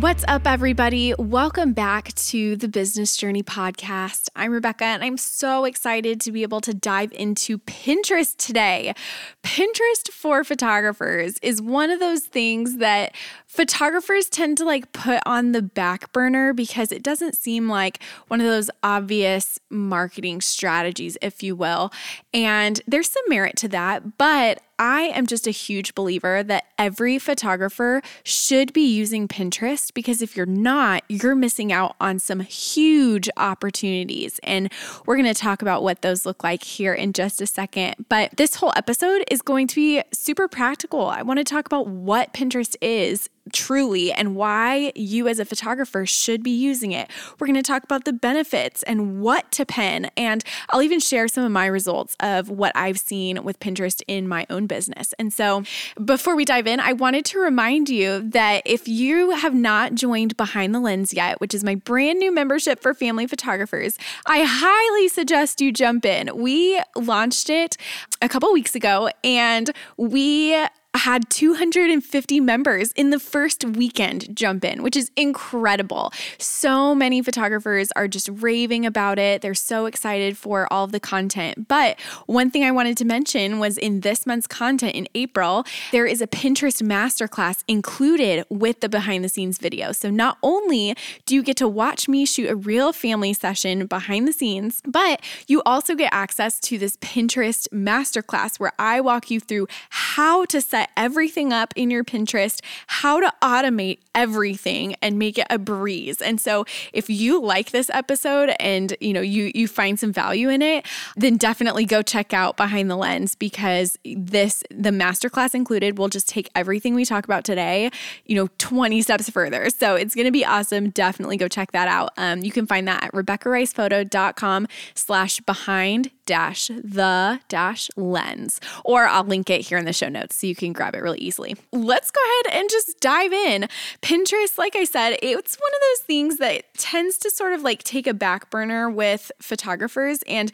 What's up, everybody? Welcome back to the Business Journey Podcast. I'm Rebecca, and I'm so excited to be able to dive into Pinterest today. Pinterest for photographers is one of those things that photographers tend to like put on the back burner because it doesn't seem like one of those obvious marketing strategies, if you will. And there's some merit to that, but I am just a huge believer that every photographer should be using Pinterest because if you're not, you're missing out on some huge opportunities. And we're going to talk about what those look like here in just a second. But this whole episode is going to be super practical. I want to talk about what Pinterest is truly and why you as a photographer should be using it. We're going to talk about the benefits and what to pen, and I'll even share some of my results of what I've seen with Pinterest in my own business. And so, before we dive in, I wanted to remind you that if you have not joined Behind the Lens yet, which is my brand new membership for family photographers, I highly suggest you jump in. We launched it a couple weeks ago and we had 250 members in the first weekend jump in, which is incredible. So many photographers are just raving about it. They're so excited for all of the content. But one thing I wanted to mention was in this month's content in April, there is a Pinterest masterclass included with the behind the scenes video. So not only do you get to watch me shoot a real family session behind the scenes, but you also get access to this Pinterest masterclass where I walk you through how to set set everything up in your Pinterest, how to automate everything and make it a breeze. And so if you like this episode and you know you you find some value in it, then definitely go check out Behind the Lens because this the masterclass included will just take everything we talk about today, you know, 20 steps further. So it's gonna be awesome. Definitely go check that out. Um, you can find that at RebeccaRicePhoto.com slash behind dash the dash lens. Or I'll link it here in the show notes so you can grab it really easily. Let's go ahead and just dive in. Pinterest, like I said, it's one of those things that tends to sort of like take a back burner with photographers. And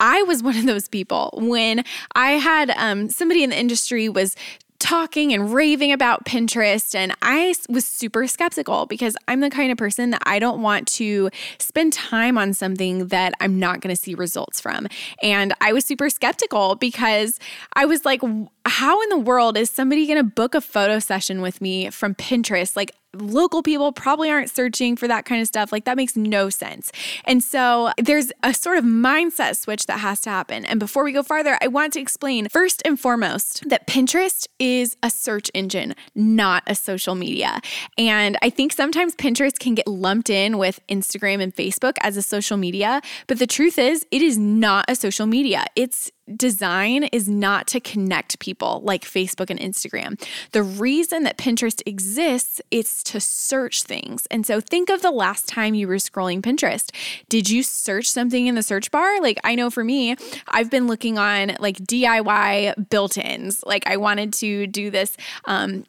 I was one of those people when I had um, somebody in the industry was talking and raving about Pinterest. And I was super skeptical because I'm the kind of person that I don't want to spend time on something that I'm not going to see results from. And I was super skeptical because I was like, how in the world is somebody going to book a photo session with me from Pinterest? Like, local people probably aren't searching for that kind of stuff. Like, that makes no sense. And so, there's a sort of mindset switch that has to happen. And before we go farther, I want to explain first and foremost that Pinterest is a search engine, not a social media. And I think sometimes Pinterest can get lumped in with Instagram and Facebook as a social media. But the truth is, it is not a social media. It's design is not to connect people like Facebook and Instagram. The reason that Pinterest exists is to search things. And so think of the last time you were scrolling Pinterest. Did you search something in the search bar? Like I know for me, I've been looking on like DIY built-ins. Like I wanted to do this um,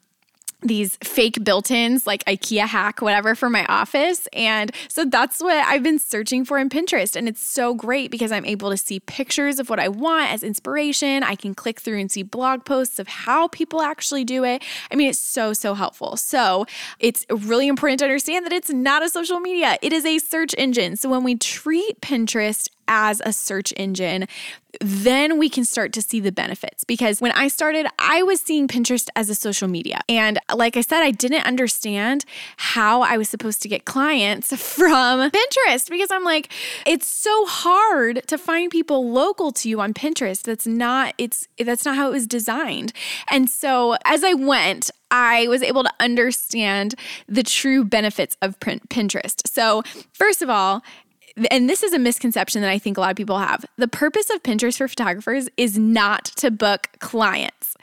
these fake built-ins like IKEA hack whatever for my office. And so that's what I've been searching for in Pinterest. And it's so great because I'm able to see pictures of what I want as inspiration. I can click through and see blog posts of how people actually do it. I mean it's so so helpful. So it's really important to understand that it's not a social media. It is a search engine. So when we treat Pinterest as a search engine, then we can start to see the benefits. Because when I started, I was seeing Pinterest as a social media. And like I said, I didn't understand how I was supposed to get clients from Pinterest because I'm like, it's so hard to find people local to you on Pinterest. That's not, it's, that's not how it was designed. And so as I went, I was able to understand the true benefits of Pinterest. So, first of all, and this is a misconception that I think a lot of people have. The purpose of Pinterest for photographers is not to book clients.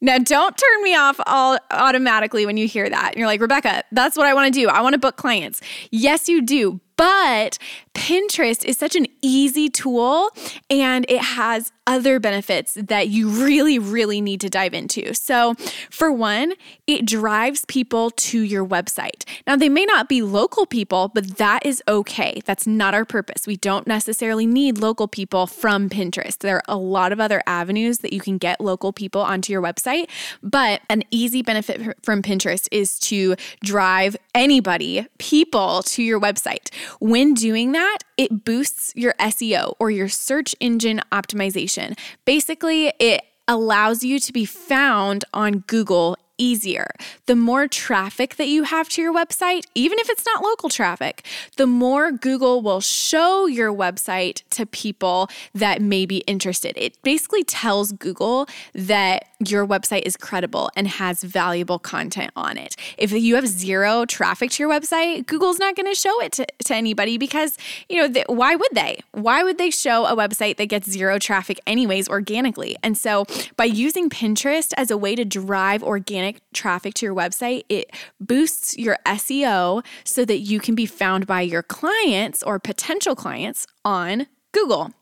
Now, don't turn me off all automatically when you hear that. You're like, Rebecca, that's what I want to do. I want to book clients. Yes, you do. But Pinterest is such an easy tool and it has other benefits that you really, really need to dive into. So, for one, it drives people to your website. Now, they may not be local people, but that is okay. That's not our purpose. We don't necessarily need local people from Pinterest. There are a lot of other avenues that you can get local people onto your website, but an easy benefit from Pinterest is to drive anybody, people to your website. When doing that, it boosts your SEO or your search engine optimization. Basically, it allows you to be found on Google easier. The more traffic that you have to your website, even if it's not local traffic, the more Google will show your website to people that may be interested. It basically tells Google that your website is credible and has valuable content on it. If you have zero traffic to your website, Google's not going to show it to, to anybody because, you know, th- why would they? Why would they show a website that gets zero traffic anyways organically? And so by using Pinterest as a way to drive organic organic traffic to your website, it boosts your SEO so that you can be found by your clients or potential clients on Google.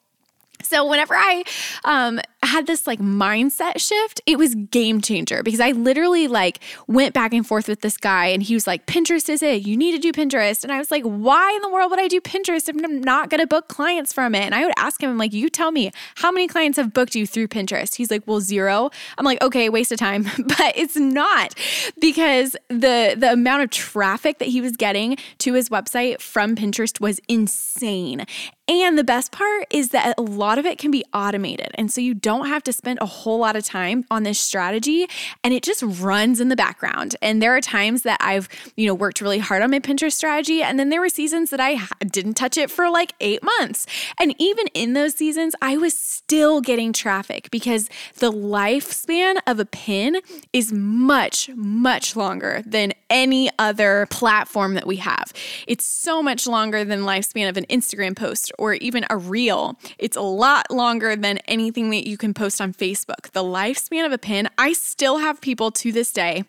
So whenever I um, had this like mindset shift, it was game changer because I literally like went back and forth with this guy and he was like, Pinterest is it. You need to do Pinterest. And I was like, why in the world would I do Pinterest if I'm not going to book clients from it? And I would ask him, I'm like, you tell me how many clients have booked you through Pinterest? He's like, well, zero. I'm like, okay, waste of time. but it's not because the the amount of traffic that he was getting to his website from Pinterest was insane. And the best part is that a lot of it can be automated. And so you don't have to spend a whole lot of time on this strategy and it just runs in the background. And there are times that I've, you know, worked really hard on my Pinterest strategy and then there were seasons that I didn't touch it for like 8 months. And even in those seasons, I was still getting traffic because the lifespan of a pin is much much longer than any other platform that we have. It's so much longer than lifespan of an Instagram post or even a reel. It's a lot longer than anything that you can post on Facebook. The lifespan of a pin, I still have people to this day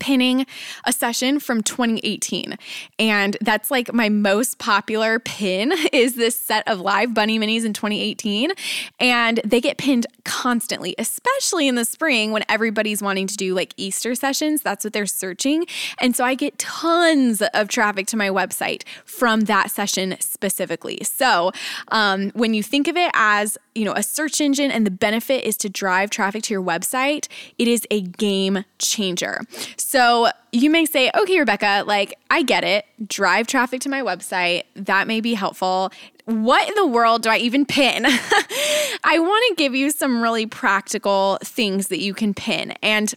pinning a session from 2018 and that's like my most popular pin is this set of live bunny minis in 2018 and they get pinned constantly especially in the spring when everybody's wanting to do like Easter sessions. That's what they're searching. And so I get tons of traffic to my website from that session specifically. So um, when you think of it as you know a search engine and the benefit is to drive traffic to your website it is a game changer so you may say, okay, Rebecca, like I get it. Drive traffic to my website. That may be helpful. What in the world do I even pin? I want to give you some really practical things that you can pin. And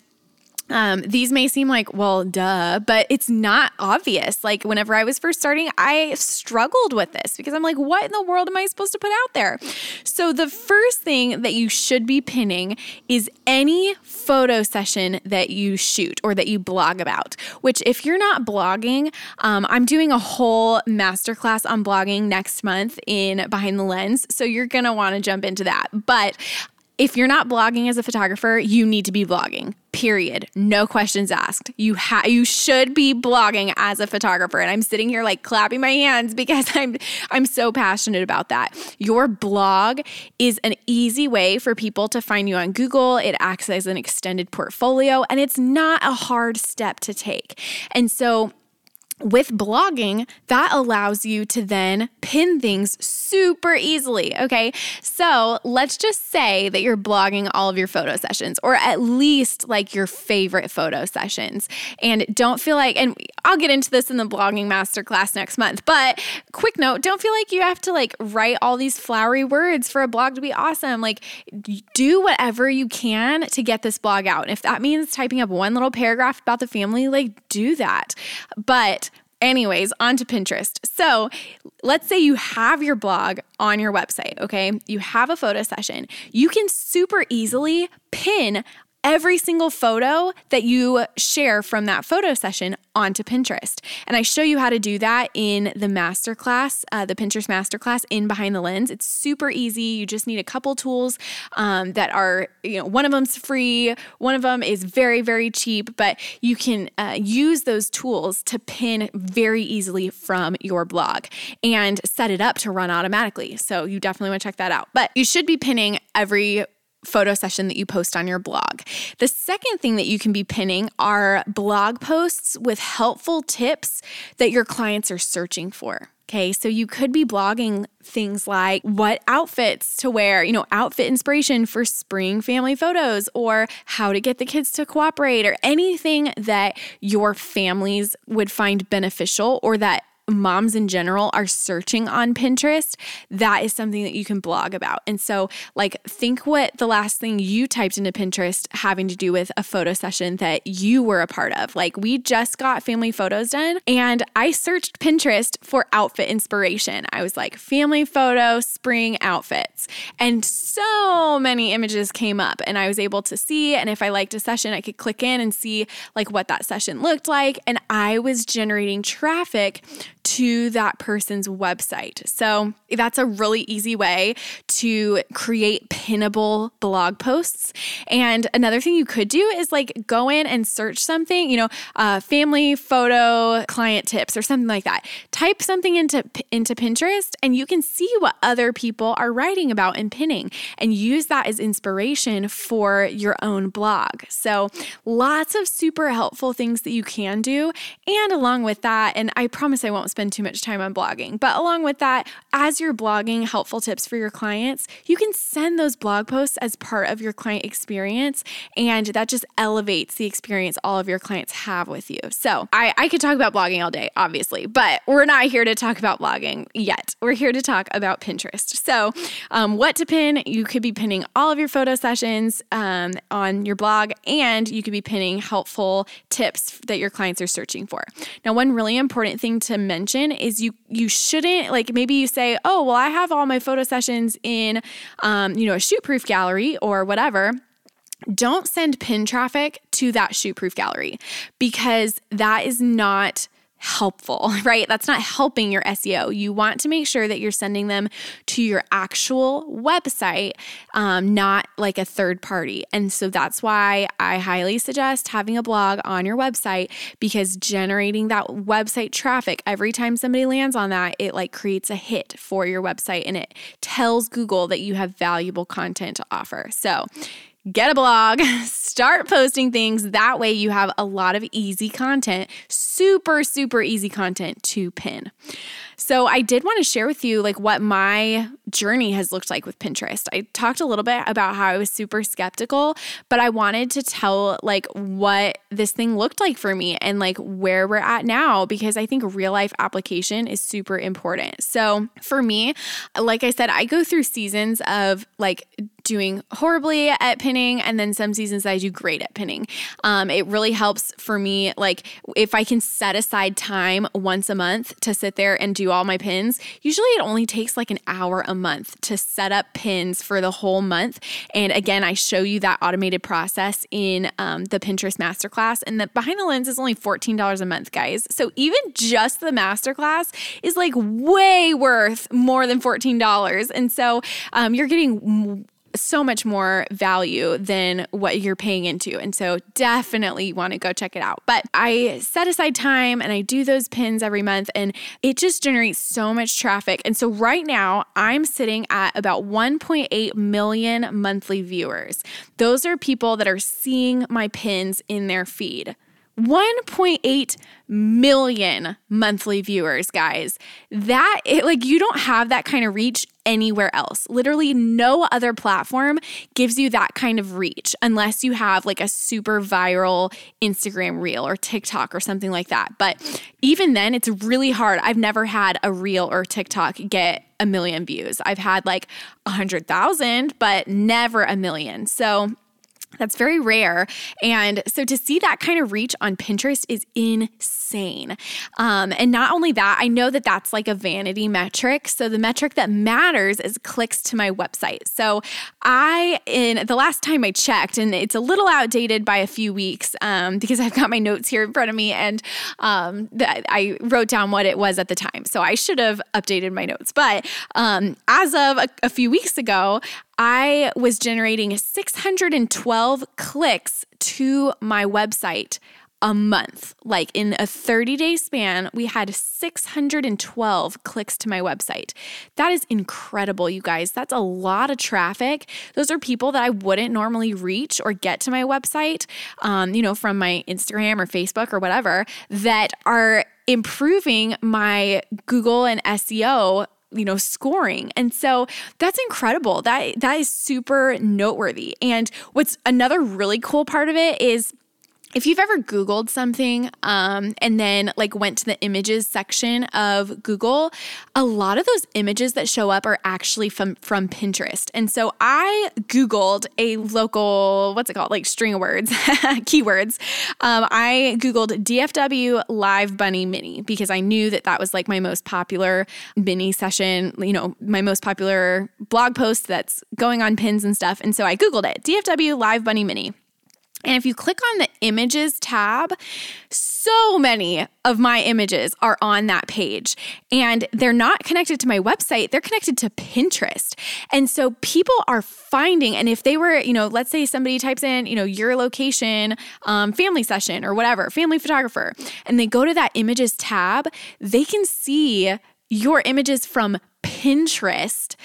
um, these may seem like, well, duh, but it's not obvious. Like, whenever I was first starting, I struggled with this because I'm like, what in the world am I supposed to put out there? So, the first thing that you should be pinning is any photo session that you shoot or that you blog about, which, if you're not blogging, um, I'm doing a whole masterclass on blogging next month in Behind the Lens. So, you're going to want to jump into that. But if you're not blogging as a photographer, you need to be blogging. Period. No questions asked. You ha- you should be blogging as a photographer. And I'm sitting here like clapping my hands because I'm I'm so passionate about that. Your blog is an easy way for people to find you on Google. It acts as an extended portfolio and it's not a hard step to take. And so with blogging, that allows you to then pin things super easily. Okay. So let's just say that you're blogging all of your photo sessions, or at least like your favorite photo sessions. And don't feel like, and I'll get into this in the blogging masterclass next month, but quick note don't feel like you have to like write all these flowery words for a blog to be awesome. Like, do whatever you can to get this blog out. And if that means typing up one little paragraph about the family, like, do that. But Anyways, on to Pinterest. So let's say you have your blog on your website, okay? You have a photo session. You can super easily pin every single photo that you share from that photo session onto Pinterest. And I show you how to do that in the masterclass, uh, the Pinterest masterclass in Behind the Lens. It's super easy. You just need a couple tools um, that are, you know, one of them's free, one of them is very, very cheap, but you can uh, use those tools to pin very easily from your blog and set it up to run automatically. So you definitely want to check that out. But you should be pinning every photo session that you post on your blog. The second thing that you can be pinning are blog posts with helpful tips that your clients are searching for. Okay, so you could be blogging things like what outfits to wear, you know, outfit inspiration for spring family photos, or how to get the kids to cooperate, or anything that your families would find beneficial or that moms in general are searching on Pinterest, that is something that you can blog about. And so, like, think what the last thing you typed into Pinterest having to do with a photo session that you were a part of. Like, we just got family photos done, and I searched Pinterest for outfit inspiration. I was like, family photo, spring outfits. And so many images came up, and I was able to see. And if I liked a session, I could click in and see like what that session looked like. And I was generating traffic to that person's website. So that's a really easy way to create pinnable blog posts. And another thing you could do is like go in and search something, you know, uh, family photo client tips or something like that. Type something into into Pinterest, and you can see what other people are writing about and pinning, and use that as inspiration for your own blog. So lots of super helpful things that you can do, and along with that, and I promise I won't spend too much time on blogging. But along with that, as you're blogging helpful tips for your clients, you can send those blog posts as part of your client experience. And that just elevates the experience all of your clients have with you. So I, I could talk about blogging all day, obviously, but we're not here to talk about blogging yet. We're here to talk about Pinterest. So, um, what to pin, you could be pinning all of your photo sessions um, on your blog, and you could be pinning helpful tips that your clients are searching for. Now, one really important thing to mention is you you shouldn't like maybe you say, oh well, I have all my photo sessions in, um, you know, a ShootProof gallery or whatever. Don't send pin traffic to that ShootProof gallery because that is not helpful, right? That's not helping your SEO. You want to make sure that you're sending them to your actual website, um, not like a third party. And so that's why I highly suggest having a blog on your website because generating that website traffic every time somebody lands on that, it like creates a hit for your website and it tells Google that you have valuable content to offer. So, get a blog, start posting things. That way, you have a lot of easy content, super, super easy content to pin. So, I did want to share with you like what my journey has looked like with Pinterest. I talked a little bit about how I was super skeptical, but I wanted to tell like what this thing looked like for me and like where we're at now because I think real life application is super important. So, for me, like I said, I go through seasons of like doing horribly at pinning and then some seasons I do great at pinning. Um, it really helps for me, like if I can set aside time once a month to sit there and do all my pins. Usually it only takes like an hour a month to set up pins for the whole month. And again, I show you that automated process in um, the Pinterest masterclass. And the behind the lens is only $14 a month, guys. So even just the masterclass is like way worth more than $14. And so um, you're getting so much more value than what you're paying into. And so definitely want to go check it out. But I set aside time and I do those pins every month and it just generates so much traffic. And so right now I'm sitting at about 1.8 million monthly viewers. Those are people that are seeing my pins in their feed. 1.8 million monthly viewers, guys. That it, like you don't have that kind of reach anywhere else. Literally no other platform gives you that kind of reach unless you have like a super viral Instagram reel or TikTok or something like that. But even then it's really hard. I've never had a reel or TikTok get a million views. I've had like a hundred thousand, but never a million. So That's very rare. And so to see that kind of reach on Pinterest is insane. Um, and not only that, I know that that's like a vanity metric. So the metric that matters is clicks to my website. So I, in the last time I checked, and it's a little outdated by a few weeks um, because I've got my notes here in front of me and um, I wrote down what it was at the time. So I should have updated my notes. But um, as of a, a few weeks ago, I was generating 612 clicks to my website a month. Like in a 30 day span, we had 612 clicks to my website. That is incredible, you guys. That's a lot of traffic. Those are people that I wouldn't normally reach or get to my website, um, you know, from my Instagram or Facebook or whatever, that are improving my Google and SEO you know scoring. And so that's incredible. That that is super noteworthy. And what's another really cool part of it is if you've ever Googled something um, and then like went to the images section of Google, a lot of those images that show up are actually from from Pinterest. And so I Googled a local, what's it called, like string of words, keywords. Um, I Googled DFW Live Bunny Mini because I knew that that was like my most popular mini session, you know, my most popular blog post that's going on pins and stuff. And so I Googled it, DFW Live Bunny Mini. And if you click on the images tab, so many of my images are on that page and they're not connected to my website, they're connected to Pinterest. And so people are finding, and if they were, you know, let's say somebody types in, you know, your location, um, family session or whatever, family photographer, and they go to that images tab, they can see your images from Pinterest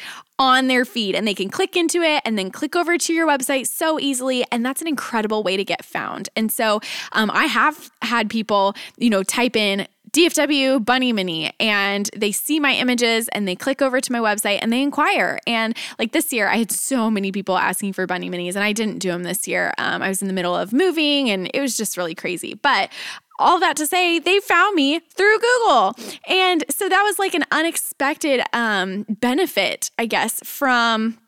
on their feed and they can click into it and then click over to your website so easily. And that's an incredible way to get found. And so um, I have had people, you know, type in DFW Bunny Mini and they see my images and they click over to my website and they inquire. And like this year, I had so many people asking for Bunny Minis and I didn't do them this year. Um, I was in the middle of moving and it was just really crazy. But all that to say, they found me through Google. And so that was like an unexpected um, benefit, I guess, from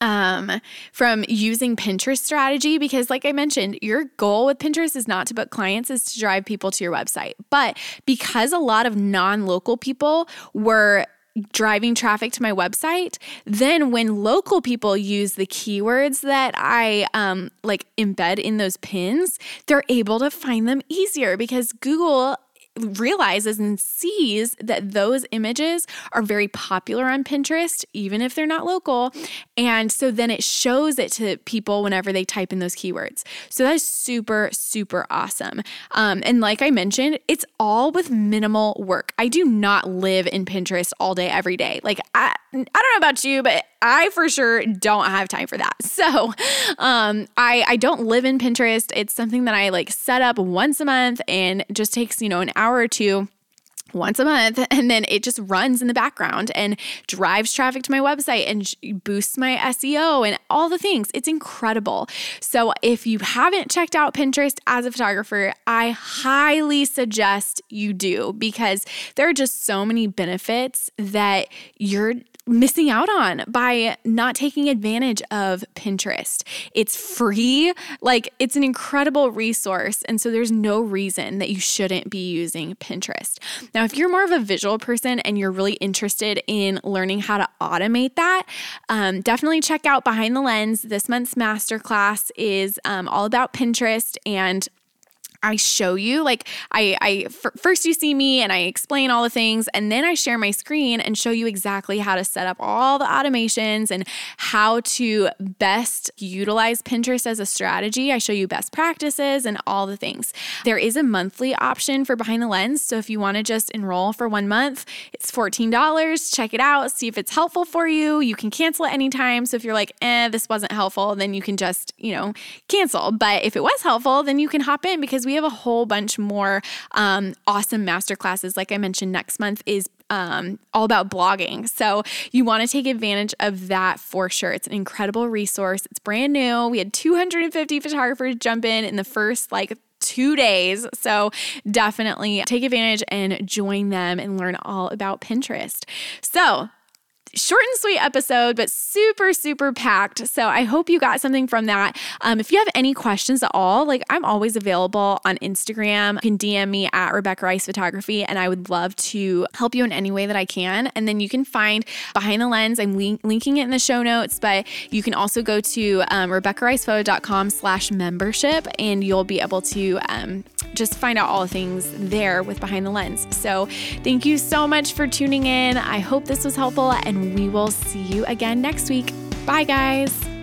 um, from using Pinterest strategy because, like I mentioned, your goal with Pinterest is not to book clients, is to drive people to your website. But because a lot of non local people were driving traffic to my website then when local people use the keywords that i um, like embed in those pins they're able to find them easier because google realizes and sees that those images are very popular on Pinterest, even if they're not local. And so then it shows it to people whenever they type in those keywords. So that is super, super awesome. Um, and like I mentioned, it's all with minimal work. I do not live in Pinterest all day, every day. Like, I, I don't know about you, but I for sure don't have time for that. So um, I, I don't live in Pinterest. It's something that I like set up once a month and just takes, you know, an hour or two once a month and then it just runs in the background and drives traffic to my website and boosts my SEO and all the things. It's incredible. So if you haven't checked out Pinterest as a photographer, I highly suggest you do because there are just so many benefits that you're missing out on by not taking advantage of Pinterest. It's free, like it's an incredible resource. And so there's no reason that you shouldn't be using Pinterest. Now, if you're more of a visual person and you're really interested in learning how to automate that, um, definitely check out Behind the Lens. This month's masterclass is um, all about Pinterest and I show you like I I f- first you see me and I explain all the things and then I share my screen and show you exactly how to set up all the automations and how to best utilize Pinterest as a strategy. I show you best practices and all the things. There is a monthly option for behind the lens, so if you want to just enroll for 1 month, it's $14. Check it out, see if it's helpful for you. You can cancel at any time. So if you're like, "Eh, this wasn't helpful," then you can just, you know, cancel. But if it was helpful, then you can hop in because we we have a whole bunch more um, awesome masterclasses. Like I mentioned, next month is um, all about blogging. So you want to take advantage of that for sure. It's an incredible resource. It's brand new. We had 250 photographers jump in in the first like two days. So definitely take advantage and join them and learn all about Pinterest. So short and sweet episode, but super, super packed. So I hope you got something from that. Um, if you have any questions at all, like I'm always available on Instagram. You can DM me at Rebecca Rice Photography, and I would love to help you in any way that I can. And then you can find Behind the Lens. I'm link- linking it in the show notes, but you can also go to um, RebeccaRicePhoto.com slash membership, and you'll be able to um, just find out all the things there with Behind the Lens. So thank you so much for tuning in. I hope this was helpful, we will see you again next week. Bye, guys.